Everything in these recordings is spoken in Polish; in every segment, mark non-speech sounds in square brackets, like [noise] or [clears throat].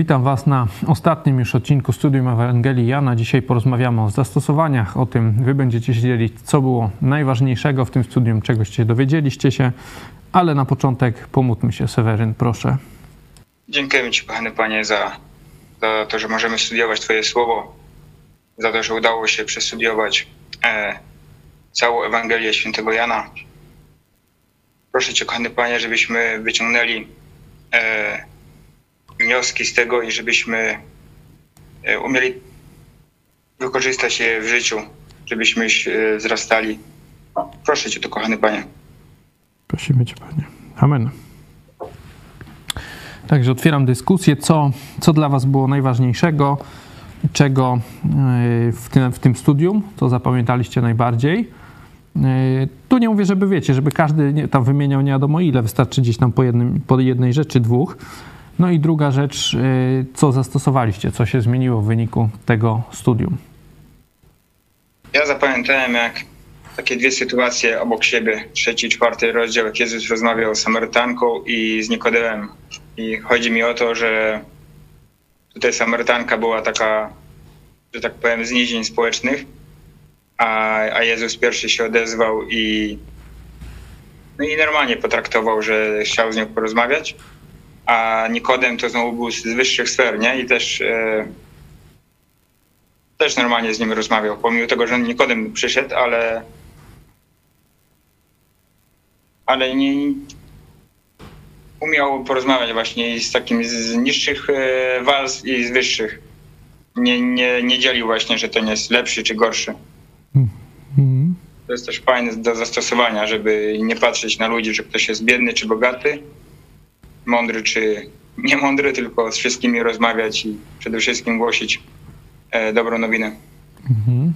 Witam Was na ostatnim już odcinku Studium Ewangelii Jana. Dzisiaj porozmawiamy o zastosowaniach, o tym Wy będziecie się dzielić, co było najważniejszego w tym studium, czegoście dowiedzieliście się, ale na początek pomódlmy się. Seweryn, proszę. Dziękujemy Ci, kochany Panie, za, za to, że możemy studiować Twoje Słowo, za to, że udało się przestudiować e, całą Ewangelię Świętego Jana. Proszę Cię, kochany Panie, żebyśmy wyciągnęli e, wnioski z tego i żebyśmy e, umieli wykorzystać je w życiu, żebyśmy e, wzrastali. Proszę Cię to, kochany Panie. Prosimy Cię, Panie. Amen. Także otwieram dyskusję, co, co dla Was było najważniejszego, czego e, w tym, w tym studium, co zapamiętaliście najbardziej. Tu nie mówię, żeby wiecie, żeby każdy tam wymieniał nie wiadomo ile, wystarczy gdzieś tam po, jednym, po jednej rzeczy, dwóch. No i druga rzecz, y, co zastosowaliście, co się zmieniło w wyniku tego studium? Ja zapamiętałem jak takie dwie sytuacje obok siebie, trzeci, czwarty rozdział, jak Jezus rozmawiał z Samarytanką i z Nikodemem. I chodzi mi o to, że tutaj Samarytanka była taka, że tak powiem, z społecznych, a, a Jezus pierwszy się odezwał i no i normalnie potraktował, że chciał z nią porozmawiać a Nikodem to znowu był z wyższych sfer, nie? I też, e, też normalnie z nim rozmawiał, pomimo tego, że Nikodem przyszedł, ale ale nie umiał porozmawiać właśnie z takim z niższych e, warstw i z wyższych. Nie, nie, nie dzielił właśnie, że ten jest lepszy czy gorszy. Mm. To jest też fajne do zastosowania, żeby nie patrzeć na ludzi, że ktoś jest biedny czy bogaty, mądry czy niemądry, tylko z wszystkimi rozmawiać i przede wszystkim głosić e, dobrą nowinę. Mhm.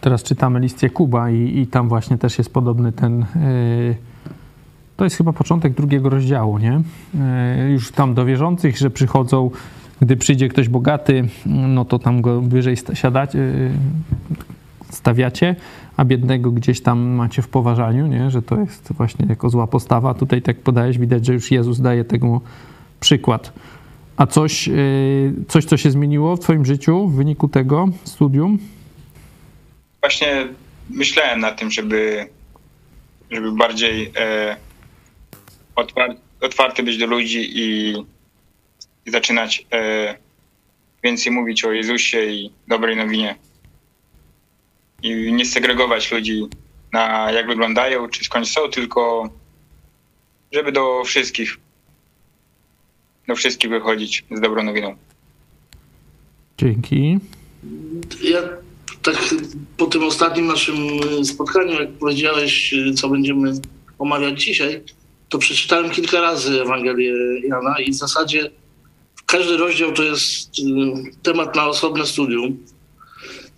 Teraz czytamy list Jakuba i, i tam właśnie też jest podobny ten. Yy, to jest chyba początek drugiego rozdziału, nie? Yy, już tam do wierzących, że przychodzą, gdy przyjdzie ktoś bogaty, no to tam go wyżej siadać, stawiacie, a biednego gdzieś tam macie w poważaniu, nie? że to jest właśnie jako zła postawa. Tutaj tak podajesz, widać, że już Jezus daje tego przykład. A coś, y, coś, co się zmieniło w Twoim życiu w wyniku tego studium? Właśnie myślałem nad tym, żeby, żeby bardziej e, otwarty, otwarty być do ludzi i, i zaczynać e, więcej mówić o Jezusie i dobrej nowinie i nie segregować ludzi na jak wyglądają, czy skąd są, tylko żeby do wszystkich, do wszystkich wychodzić z dobrą nowiną. Dzięki. Ja tak po tym ostatnim naszym spotkaniu, jak powiedziałeś, co będziemy omawiać dzisiaj, to przeczytałem kilka razy Ewangelię Jana i w zasadzie każdy rozdział to jest y, temat na osobne studium.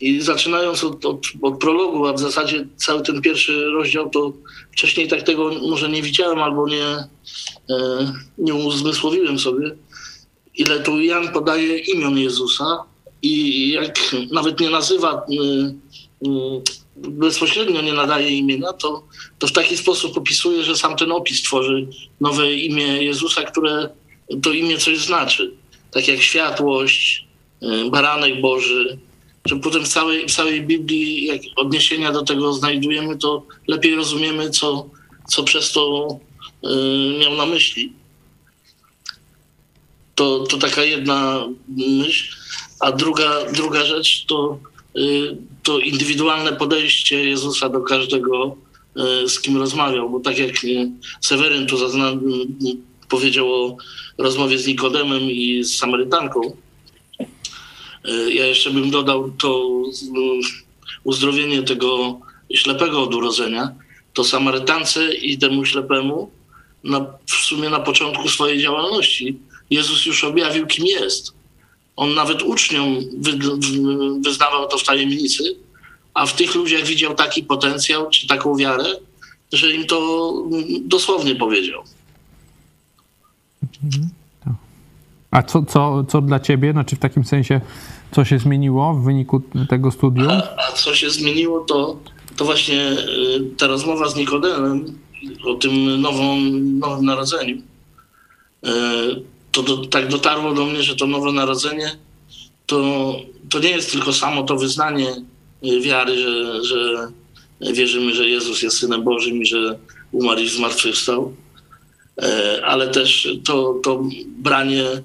I zaczynając od, od, od, prologu, a w zasadzie cały ten pierwszy rozdział, to wcześniej tak tego może nie widziałem albo nie, e, nie uzmysłowiłem sobie, ile tu Jan podaje imion Jezusa i jak nawet nie nazywa, e, e, bezpośrednio nie nadaje imienia, to, to w taki sposób opisuje, że sam ten opis tworzy nowe imię Jezusa, które to imię coś znaczy. Tak jak światłość, baranek Boży, że potem w całej, w całej Biblii, jak odniesienia do tego znajdujemy, to lepiej rozumiemy, co, co przez to y, miał na myśli. To, to taka jedna myśl. A druga, druga rzecz to, y, to indywidualne podejście Jezusa do każdego, y, z kim rozmawiał. Bo tak jak Seweryn tu zazna- powiedział o rozmowie z Nikodemem i z Samarytanką, ja jeszcze bym dodał to uzdrowienie tego ślepego od urodzenia. To Samarytance i temu ślepemu na, w sumie na początku swojej działalności Jezus już objawił, kim jest. On nawet uczniom wy, wyznawał to w tajemnicy, a w tych ludziach widział taki potencjał czy taką wiarę, że im to dosłownie powiedział. Mhm. A co, co, co dla ciebie, znaczy w takim sensie, co się zmieniło w wyniku tego studium? A, a co się zmieniło, to, to właśnie y, ta rozmowa z Nikodemem o tym nową, nowym narodzeniu. Y, to do, tak dotarło do mnie, że to Nowe Narodzenie to, to nie jest tylko samo to wyznanie wiary, że, że wierzymy, że Jezus jest Synem Bożym i że umarł i zmartwychwstał, e, ale też to, to branie e,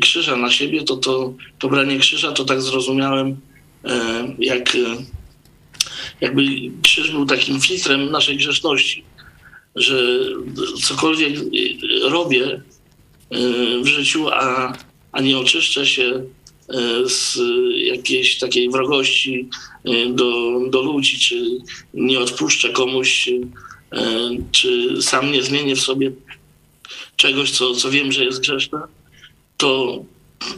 krzyża na siebie, to, to, to branie krzyża, to tak zrozumiałem, e, jak jakby krzyż był takim filtrem naszej grzeszności, że cokolwiek robię w życiu, a, a nie oczyszczę się z jakiejś takiej wrogości do, do ludzi, czy nie odpuszczę komuś E, czy sam nie zmienię w sobie czegoś, co, co wiem, że jest grzeszne, to,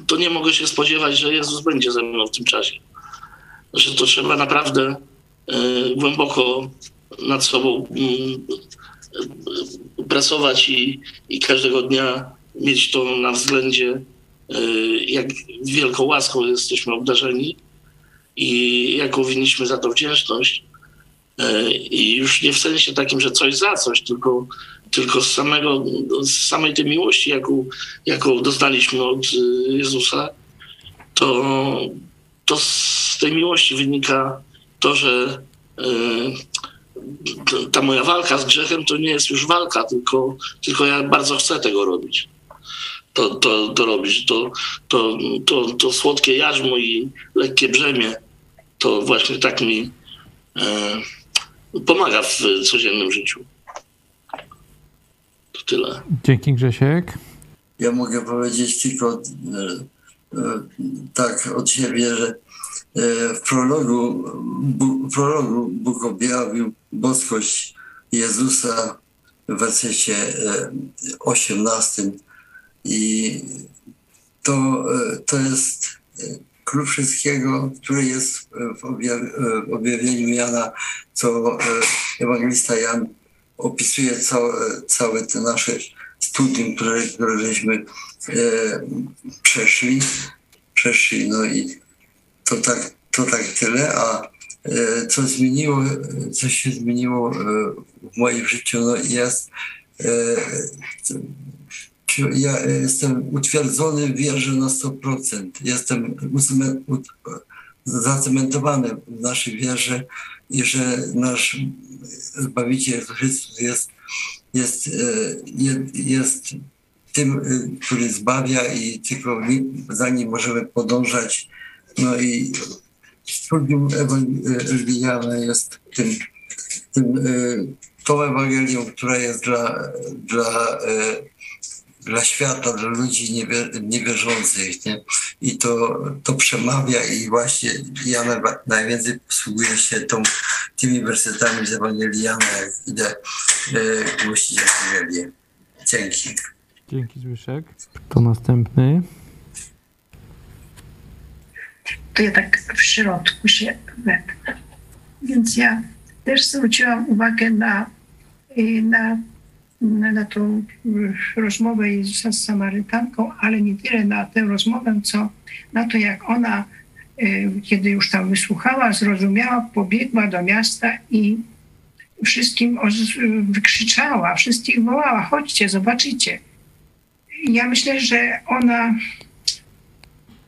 to nie mogę się spodziewać, że Jezus będzie ze mną w tym czasie. Że to trzeba naprawdę e, głęboko nad sobą mm, pracować i, i każdego dnia mieć to na względzie, e, jak wielką łaską jesteśmy obdarzeni i jaką winniśmy za to wdzięczność. E, I już nie w sensie takim, że coś za coś, tylko, tylko z, samego, z samej tej miłości, jaką, jaką doznaliśmy od e, Jezusa, to, to z tej miłości wynika to, że e, ta moja walka z grzechem to nie jest już walka, tylko, tylko ja bardzo chcę tego robić. To, to, to robić. To, to, to, to słodkie jarzmo i lekkie brzemię, to właśnie tak mi pomaga w codziennym życiu. Tyle. Dzięki Grzesiek. Ja mogę powiedzieć tylko e, e, tak od siebie, że e, w prologu, w prologu Bóg objawił boskość Jezusa w wersecie 18 i to, to jest klucz wszystkiego, który jest w, objawieniu Jana, co ewangelista Jan opisuje całe, całe te nasze studium, które, które żeśmy e, przeszli, przeszli. No i to tak, to tak tyle, a e, co zmieniło, co się zmieniło w moim życiu, no jest ja jestem utwierdzony w wierze na 100%. Jestem zacementowany w naszej wierze i że nasz Zbawiciel Chrystus jest, jest, jest, jest tym, który zbawia i tylko za nim możemy podążać. No i studium Ewangeliana jest tym, tym, tą Ewangelią, która jest dla, dla dla świata, dla ludzi niewierzących. Nie? I to, to przemawia i właśnie ja najwięcej posługuję się tą, tymi wersetami z Ewangelii Jana, jak idę e, głosić Ewangelię. Dzięki. Dzięki Zbyszek. To następny. To ja tak w środku się wetnę. Więc ja też zwróciłam uwagę na, na na tą rozmowę Jezusa z Samarytanką, ale nie tyle na tę rozmowę, co na to, jak ona, y, kiedy już tam wysłuchała, zrozumiała, pobiegła do miasta i wszystkim wykrzyczała, wszystkich wołała, chodźcie, zobaczycie. Ja myślę, że ona,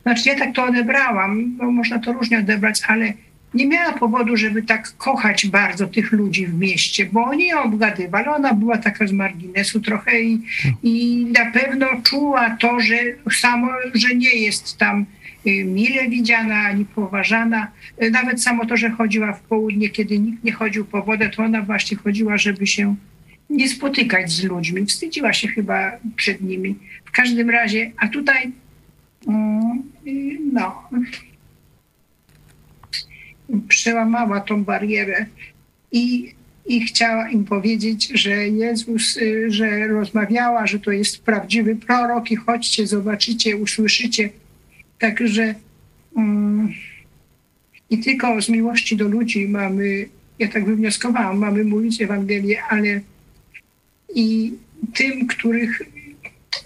znaczy ja tak to odebrałam, bo można to różnie odebrać, ale nie miała powodu, żeby tak kochać bardzo tych ludzi w mieście, bo oni ją obgadywali. Ona była taka z marginesu trochę i, i na pewno czuła to, że samo, że nie jest tam y, mile widziana ani poważana. Nawet samo to, że chodziła w południe, kiedy nikt nie chodził po wodę, to ona właśnie chodziła, żeby się nie spotykać z ludźmi. Wstydziła się chyba przed nimi. W każdym razie, a tutaj mm, y, no, przełamała tą barierę i, i chciała im powiedzieć, że Jezus, y, że rozmawiała, że to jest prawdziwy prorok i chodźcie, zobaczycie, usłyszycie. Także um, i tylko z miłości do ludzi mamy, ja tak wywnioskowałam, mamy mówić Ewangelię, ale i tym, których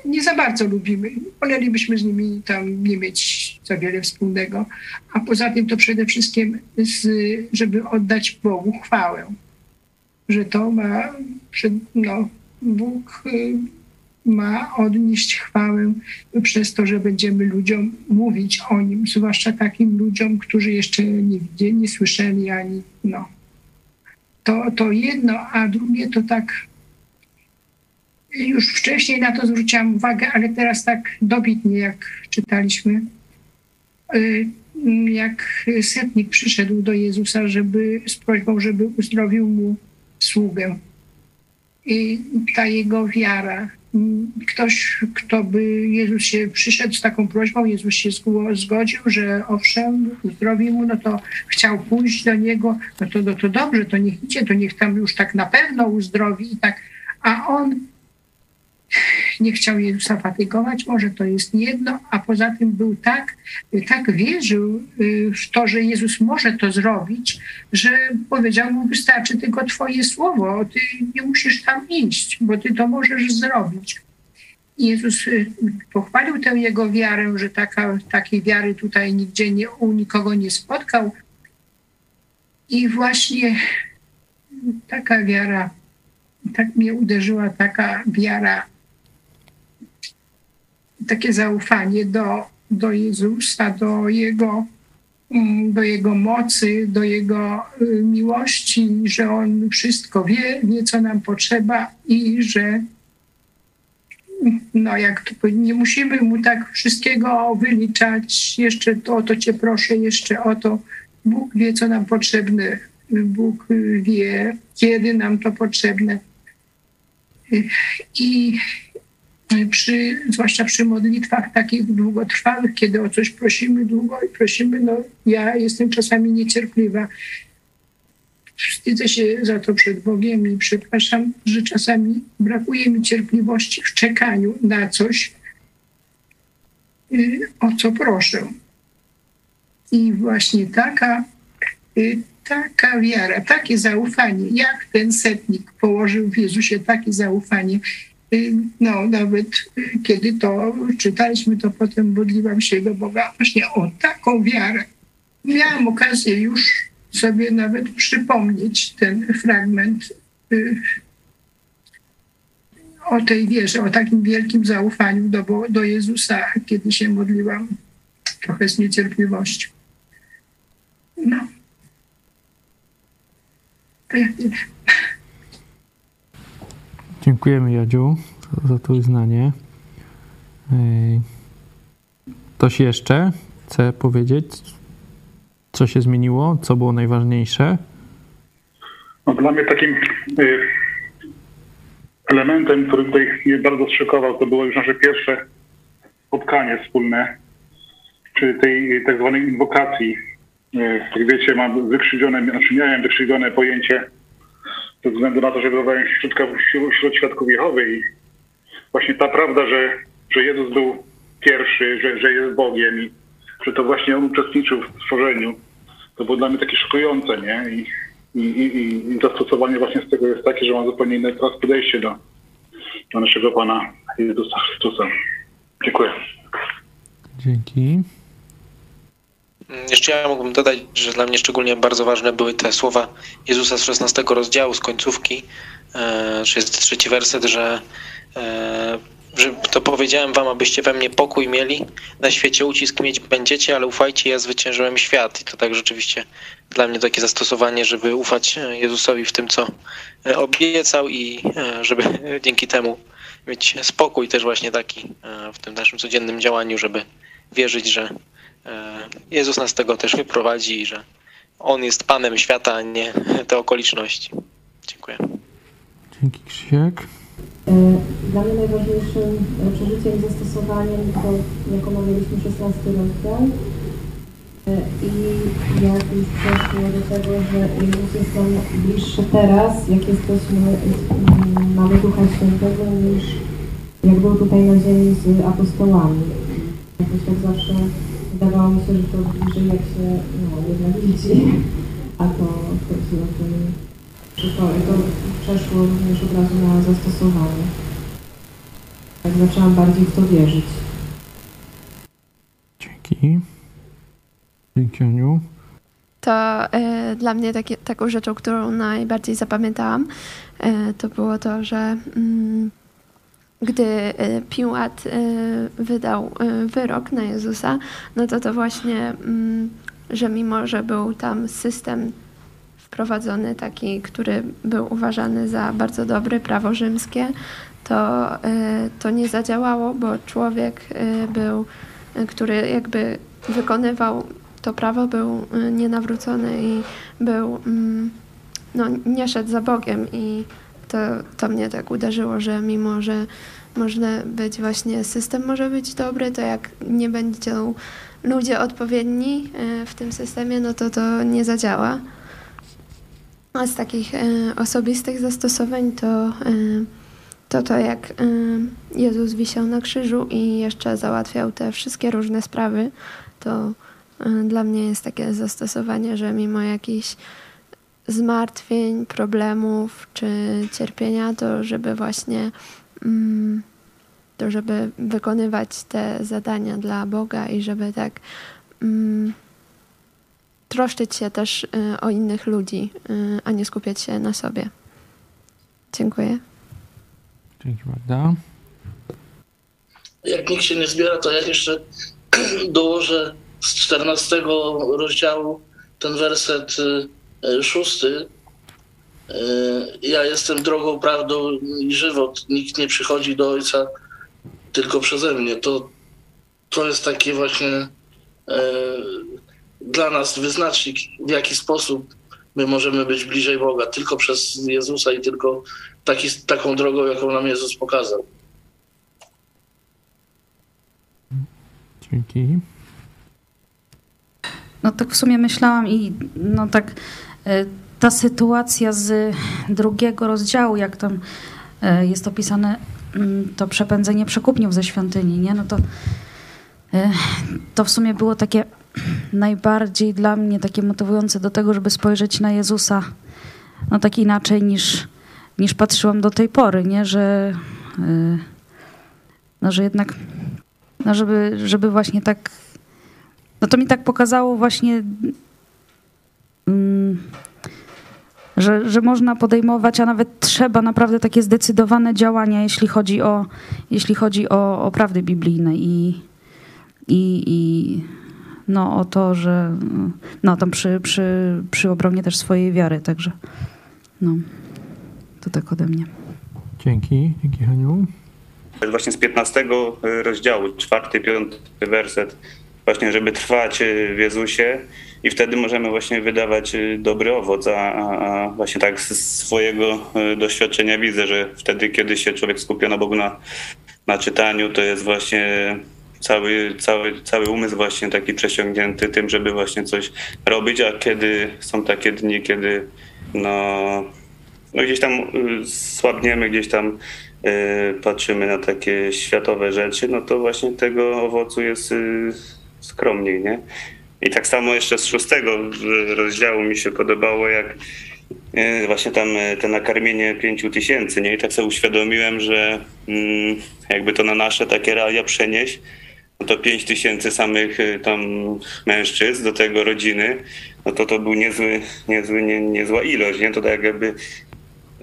nie za bardzo lubimy. Wolelibyśmy z nimi tam nie mieć za wiele wspólnego. A poza tym to przede wszystkim, z, żeby oddać Bogu chwałę. Że to ma, że no, Bóg y, ma odnieść chwałę przez to, że będziemy ludziom mówić o nim, zwłaszcza takim ludziom, którzy jeszcze nie widzieli, nie słyszeli ani no. To, to jedno, a drugie to tak już wcześniej na to zwróciłam uwagę, ale teraz tak dobitnie, jak czytaliśmy, jak setnik przyszedł do Jezusa, żeby z prośbą, żeby uzdrowił mu sługę. I ta jego wiara. Ktoś, kto by Jezus się przyszedł z taką prośbą, Jezus się zgodził, że owszem, uzdrowi mu, no to chciał pójść do niego, no to, no to dobrze, to niech idzie, to niech tam już tak na pewno uzdrowi i tak. A on nie chciał Jezusa fatygować, może to jest jedno, a poza tym był tak, tak wierzył y, w to, że Jezus może to zrobić, że powiedział mu, wystarczy tylko twoje słowo, ty nie musisz tam iść, bo ty to możesz zrobić. Jezus y, pochwalił tę jego wiarę, że taka, takiej wiary tutaj nigdzie nie, u nikogo nie spotkał. I właśnie taka wiara, tak mnie uderzyła taka wiara takie zaufanie do, do Jezusa, do Jego, mm, do Jego mocy, do Jego y, miłości, że On wszystko wie, wie co nam potrzeba i że no jak to nie musimy mu tak wszystkiego wyliczać, jeszcze to, o to cię proszę, jeszcze o to. Bóg wie, co nam potrzebne. Bóg wie, kiedy nam to potrzebne. I przy, zwłaszcza przy modlitwach takich długotrwałych, kiedy o coś prosimy długo i prosimy, no ja jestem czasami niecierpliwa. Wstydzę się za to przed Bogiem i przepraszam, że czasami brakuje mi cierpliwości w czekaniu na coś, y, o co proszę. I właśnie taka, y, taka wiara, takie zaufanie, jak ten setnik położył w Jezusie takie zaufanie, no nawet kiedy to czytaliśmy, to potem modliłam się do Boga właśnie o taką wiarę. Miałam okazję już sobie nawet przypomnieć ten fragment y, o tej wierze, o takim wielkim zaufaniu do, do Jezusa, kiedy się modliłam trochę z niecierpliwością. No. Dziękujemy Jadziu za, to uznanie. Ktoś jeszcze chce powiedzieć, co się zmieniło, co było najważniejsze? No, dla mnie takim y, elementem, który tutaj mnie bardzo zszokował, to było już nasze pierwsze spotkanie wspólne, czy tej tak zwanej inwokacji. Y, jak wiecie, mam wykrzywione, znaczy miałem wykrzywione pojęcie ze względu na to, że bywałem wśród, wśród świadków Jehowy i właśnie ta prawda, że, że Jezus był pierwszy, że, że jest Bogiem i że to właśnie On uczestniczył w stworzeniu, to było dla mnie takie szokujące, nie? I, i, i, i zastosowanie właśnie z tego jest takie, że mam zupełnie inne teraz podejście do, do naszego Pana Jezusa Chrystusa. Dziękuję. Dzięki. Jeszcze ja mógłbym dodać, że dla mnie szczególnie bardzo ważne były te słowa Jezusa z 16 rozdziału, z końcówki, 33 e, werset, że, e, że to powiedziałem wam, abyście we mnie pokój mieli, na świecie ucisk mieć będziecie, ale ufajcie, ja zwyciężyłem świat. I to tak rzeczywiście dla mnie takie zastosowanie, żeby ufać Jezusowi w tym, co obiecał i e, żeby [laughs] dzięki temu mieć spokój też właśnie taki w tym naszym codziennym działaniu, żeby wierzyć, że E, Jezus nas z tego też wyprowadzi, że On jest Panem świata, a nie [laughs] te okoliczności. Dziękuję. Dzięki Krzysiek. E, dla mnie najważniejszym e, przeżyciem i zastosowaniem to, jak omawialiśmy 16 rozdział i jak już przeszło do tego, że Jezus jest nam bliższy teraz, jak jesteśmy, mamy Ducha Świętego, niż jak był tutaj na ziemi z apostołami. Jakoś tak zawsze wydawało mi się, że to bliżej jak się no, jednak widzi, a to, to się o tym przypomnę. To przeszło również od razu na zastosowanie. Tak zaczęłam bardziej w to wierzyć. Dzięki. Dzięki Aniu. To y, dla mnie takie, taką rzeczą, którą najbardziej zapamiętałam, y, to było to, że y, gdy Piłat wydał wyrok na Jezusa, no to to właśnie, mm, że mimo, że był tam system wprowadzony taki, który był uważany za bardzo dobry, prawo rzymskie, to, to nie zadziałało, bo człowiek był, który jakby wykonywał to prawo, był nienawrócony i był, mm, no, nie szedł za Bogiem i to, to mnie tak uderzyło, że mimo, że można być właśnie, system może być dobry, to jak nie będą ludzie odpowiedni w tym systemie, no to to nie zadziała. A z takich e, osobistych zastosowań to, e, to to, jak e, Jezus wisiał na krzyżu i jeszcze załatwiał te wszystkie różne sprawy, to dla mnie jest takie zastosowanie, że mimo jakichś zmartwień, problemów czy cierpienia, to żeby właśnie mm, to żeby wykonywać te zadania dla Boga i żeby tak mm, troszczyć się też y, o innych ludzi, y, a nie skupiać się na sobie. Dziękuję. Dzięki bardzo. Jak nikt się nie zbiera, to ja jeszcze [clears throat] dołożę z 14 rozdziału ten werset y, szósty. Ja jestem drogą, prawdą i żywot. Nikt nie przychodzi do Ojca tylko przeze mnie. To, to jest takie właśnie dla nas wyznacznik, w jaki sposób my możemy być bliżej Boga, tylko przez Jezusa i tylko taki, taką drogą, jaką nam Jezus pokazał. Dzięki. No tak w sumie myślałam i no tak e, ta sytuacja z drugiego rozdziału, jak tam e, jest opisane mm, to przepędzenie przekupniów ze świątyni, nie? No to, e, to w sumie było takie najbardziej dla mnie takie motywujące do tego, żeby spojrzeć na Jezusa no tak inaczej niż, niż patrzyłam do tej pory, nie? Że, no, że jednak, no żeby, żeby właśnie tak, no to mi tak pokazało właśnie, że, że można podejmować, a nawet trzeba naprawdę takie zdecydowane działania, jeśli chodzi o, jeśli chodzi o, o prawdy biblijne i, i, i no, o to, że no, tam przy, przy, przy obronie też swojej wiary, także no, to tak ode mnie. Dzięki, dzięki Haniu. Właśnie z 15 rozdziału, czwarty, piąty werset, właśnie żeby trwać w Jezusie i wtedy możemy właśnie wydawać dobry owoc, a, a właśnie tak z swojego doświadczenia widzę, że wtedy, kiedy się człowiek skupia na Bogu na, na czytaniu, to jest właśnie cały, cały, cały umysł właśnie taki przesiągnięty tym, żeby właśnie coś robić, a kiedy są takie dni, kiedy no, no gdzieś tam y, słabniemy, gdzieś tam y, patrzymy na takie światowe rzeczy, no to właśnie tego owocu jest y, skromniej, nie? I tak samo jeszcze z szóstego rozdziału mi się podobało, jak y, właśnie tam y, te nakarmienie pięciu tysięcy, nie? I tak sobie uświadomiłem, że mm, jakby to na nasze takie realia przenieść, no to 5 tysięcy samych y, tam mężczyzn, do tego rodziny, no to to był niezły, niezły, nie, niezła ilość, nie? To tak jakby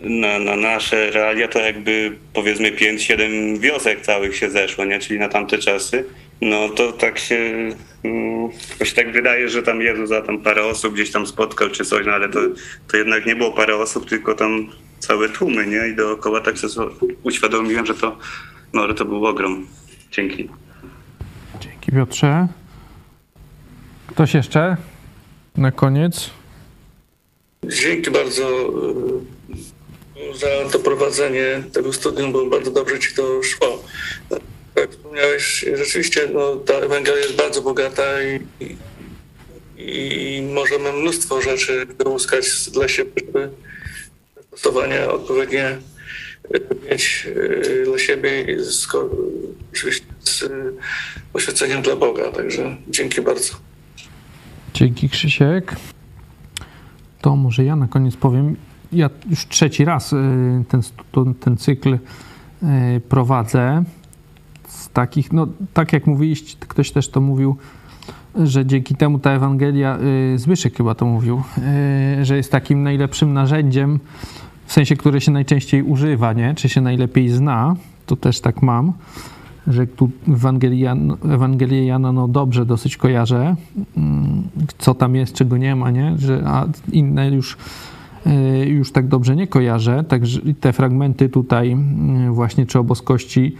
na, na nasze realia to jakby powiedzmy 5-7 wiosek całych się zeszło, nie? Czyli na tamte czasy. No to tak się, mm, to się tak wydaje, że tam Jezus za tam parę osób gdzieś tam spotkał czy coś, no ale to, to jednak nie było parę osób, tylko tam całe tłumy, nie? I dookoła tak sobie uświadomiłem, że to, no, że to był ogrom. Dzięki. Dzięki Piotrze. Ktoś jeszcze na koniec? Dzięki bardzo e, za to prowadzenie tego studium, bo bardzo dobrze ci to szło. Jak wspomniałeś, rzeczywiście no, ta Ewangelia jest bardzo bogata i, i, i możemy mnóstwo rzeczy wyłuskać dla siebie, żeby odpowiednie mieć e, dla siebie oczywiście z poświęceniem dla Boga. Także dzięki bardzo. Dzięki Krzysiek. To może ja na koniec powiem. Ja już trzeci raz ten, ten cykl prowadzę. Takich, no tak jak mówiliście, ktoś też to mówił, że dzięki temu ta Ewangelia, Zbyszek chyba to mówił, że jest takim najlepszym narzędziem w sensie, które się najczęściej używa, nie? czy się najlepiej zna, to też tak mam, że tu Ewangelię Jana no dobrze dosyć kojarzę, mm, co tam jest, czego nie ma, nie? Że, a inne już, y, już tak dobrze nie kojarzę. Także te fragmenty tutaj y, właśnie czy o boskości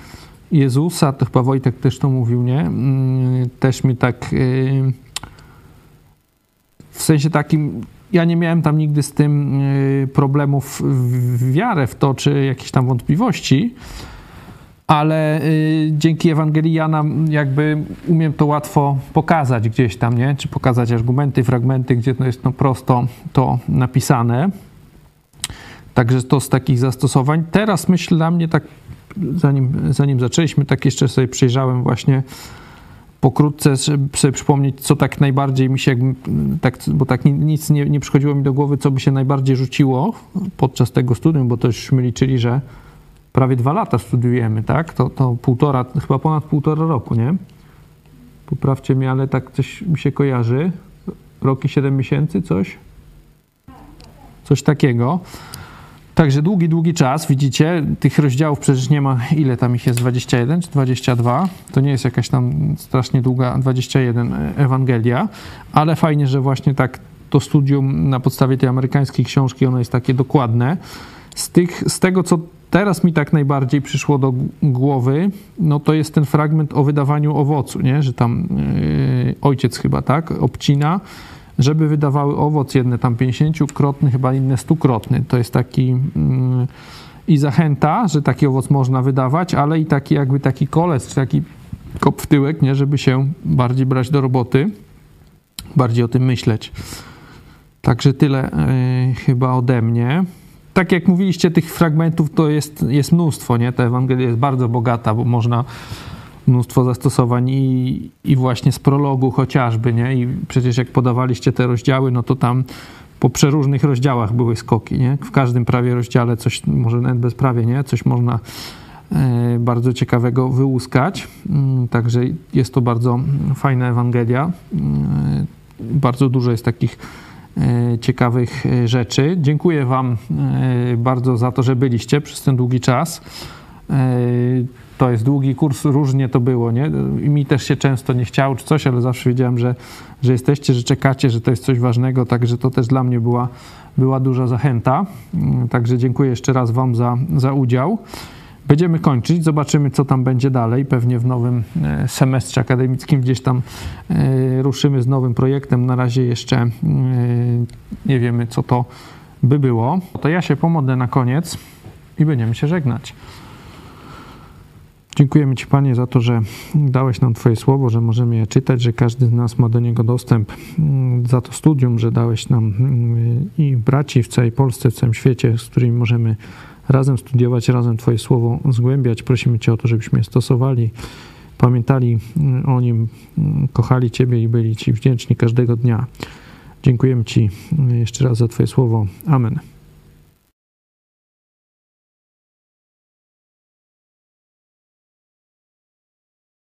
Jezusa, to chyba Wojtek też to mówił, nie? Mm, też mi tak y, w sensie takim ja nie miałem tam nigdy z tym problemów w wiarę w to, czy jakieś tam wątpliwości, ale y, dzięki Ewangelii Jana jakby umiem to łatwo pokazać gdzieś tam, nie? Czy pokazać argumenty, fragmenty, gdzie to jest no prosto to napisane. Także to z takich zastosowań. Teraz myślę dla mnie tak, zanim, zanim zaczęliśmy, tak jeszcze sobie przejrzałem właśnie pokrótce, sobie przypomnieć, co tak najbardziej mi się, tak, bo tak nic nie, nie przychodziło mi do głowy, co by się najbardziej rzuciło podczas tego studium, bo to już liczyli, że prawie dwa lata studiujemy, tak? To, to półtora, chyba ponad półtora roku, nie? Poprawcie mnie, ale tak coś mi się kojarzy. Roki, siedem miesięcy, coś? Coś takiego. Także długi, długi czas, widzicie, tych rozdziałów przecież nie ma, ile tam ich jest, 21 czy 22? To nie jest jakaś tam strasznie długa, 21 Ewangelia, ale fajnie, że właśnie tak to studium na podstawie tej amerykańskiej książki, ono jest takie dokładne. Z, tych, z tego, co teraz mi tak najbardziej przyszło do głowy, no to jest ten fragment o wydawaniu owocu, nie? że tam yy, ojciec chyba, tak, obcina, żeby wydawały owoc, jedne tam 50-krotny, chyba inne 100-krotny. To jest taki yy, i zachęta, że taki owoc można wydawać, ale i taki jakby taki kolec, taki kop w tyłek, nie? żeby się bardziej brać do roboty, bardziej o tym myśleć. Także tyle yy, chyba ode mnie tak jak mówiliście, tych fragmentów to jest, jest mnóstwo, nie? Ta Ewangelia jest bardzo bogata, bo można mnóstwo zastosowań i, i właśnie z prologu chociażby, nie? I przecież jak podawaliście te rozdziały, no to tam po przeróżnych rozdziałach były skoki, nie? W każdym prawie rozdziale coś, może nawet bez prawie, nie? Coś można e, bardzo ciekawego wyłuskać. Mm, także jest to bardzo fajna Ewangelia. Mm, bardzo dużo jest takich E, ciekawych e, rzeczy. Dziękuję Wam e, bardzo za to, że byliście przez ten długi czas. To jest długi kurs, różnie to było, nie? I mi też się często nie chciało czy coś, ale zawsze wiedziałem, że, że jesteście, że czekacie, że to jest coś ważnego, także to też dla mnie była, była duża zachęta. Mm, także dziękuję jeszcze raz Wam za, za udział. Będziemy kończyć, zobaczymy, co tam będzie dalej. Pewnie w nowym e, semestrze akademickim gdzieś tam e, ruszymy z nowym projektem. Na razie jeszcze e, nie wiemy, co to by było. To ja się pomodlę na koniec i będziemy się żegnać. Dziękujemy Ci, Panie, za to, że dałeś nam Twoje słowo, że możemy je czytać, że każdy z nas ma do niego dostęp, za to studium, że dałeś nam mm, i braci w całej Polsce, w całym świecie, z którymi możemy razem studiować, razem Twoje słowo zgłębiać. Prosimy Cię o to, żebyśmy je stosowali, pamiętali mm, o nim, mm, kochali Ciebie i byli Ci wdzięczni każdego dnia. Dziękujemy Ci jeszcze raz za Twoje słowo. Amen.